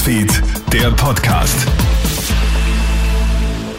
Newsfeed, der Podcast.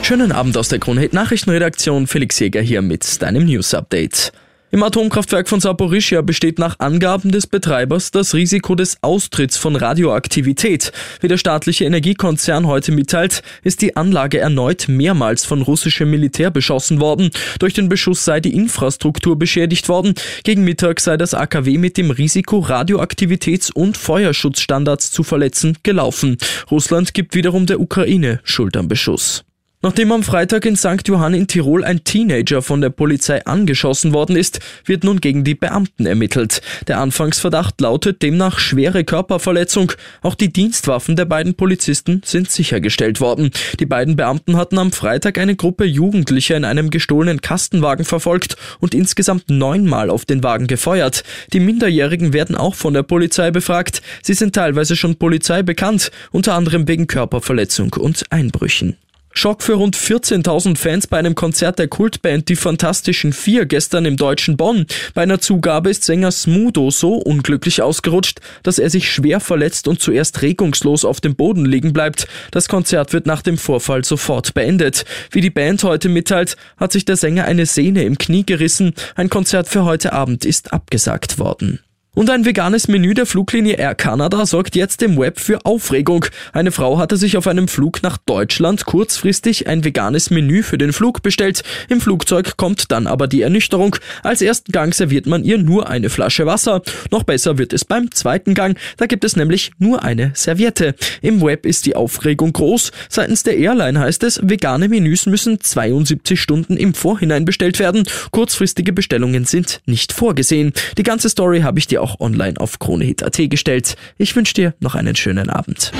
Schönen Abend aus der Kronhit Nachrichtenredaktion. Felix Jäger hier mit deinem News Update. Im Atomkraftwerk von Saporischia besteht nach Angaben des Betreibers das Risiko des Austritts von Radioaktivität. Wie der staatliche Energiekonzern heute mitteilt, ist die Anlage erneut mehrmals von russischem Militär beschossen worden. Durch den Beschuss sei die Infrastruktur beschädigt worden. Gegen Mittag sei das AKW mit dem Risiko Radioaktivitäts- und Feuerschutzstandards zu verletzen gelaufen. Russland gibt wiederum der Ukraine Schuld am Beschuss. Nachdem am Freitag in St. Johann in Tirol ein Teenager von der Polizei angeschossen worden ist, wird nun gegen die Beamten ermittelt. Der Anfangsverdacht lautet demnach schwere Körperverletzung. Auch die Dienstwaffen der beiden Polizisten sind sichergestellt worden. Die beiden Beamten hatten am Freitag eine Gruppe Jugendlicher in einem gestohlenen Kastenwagen verfolgt und insgesamt neunmal auf den Wagen gefeuert. Die Minderjährigen werden auch von der Polizei befragt. Sie sind teilweise schon Polizei bekannt, unter anderem wegen Körperverletzung und Einbrüchen. Schock für rund 14.000 Fans bei einem Konzert der Kultband Die Fantastischen Vier gestern im deutschen Bonn. Bei einer Zugabe ist Sänger Smudo so unglücklich ausgerutscht, dass er sich schwer verletzt und zuerst regungslos auf dem Boden liegen bleibt. Das Konzert wird nach dem Vorfall sofort beendet. Wie die Band heute mitteilt, hat sich der Sänger eine Sehne im Knie gerissen. Ein Konzert für heute Abend ist abgesagt worden. Und ein veganes Menü der Fluglinie Air Canada sorgt jetzt im Web für Aufregung. Eine Frau hatte sich auf einem Flug nach Deutschland kurzfristig ein veganes Menü für den Flug bestellt. Im Flugzeug kommt dann aber die Ernüchterung. Als ersten Gang serviert man ihr nur eine Flasche Wasser. Noch besser wird es beim zweiten Gang. Da gibt es nämlich nur eine Serviette. Im Web ist die Aufregung groß. Seitens der Airline heißt es, vegane Menüs müssen 72 Stunden im Vorhinein bestellt werden. Kurzfristige Bestellungen sind nicht vorgesehen. Die ganze Story habe ich dir auch online auf kronehit.at gestellt. Ich wünsche dir noch einen schönen Abend.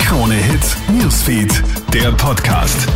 Krone Hit Newsfeed, der Podcast.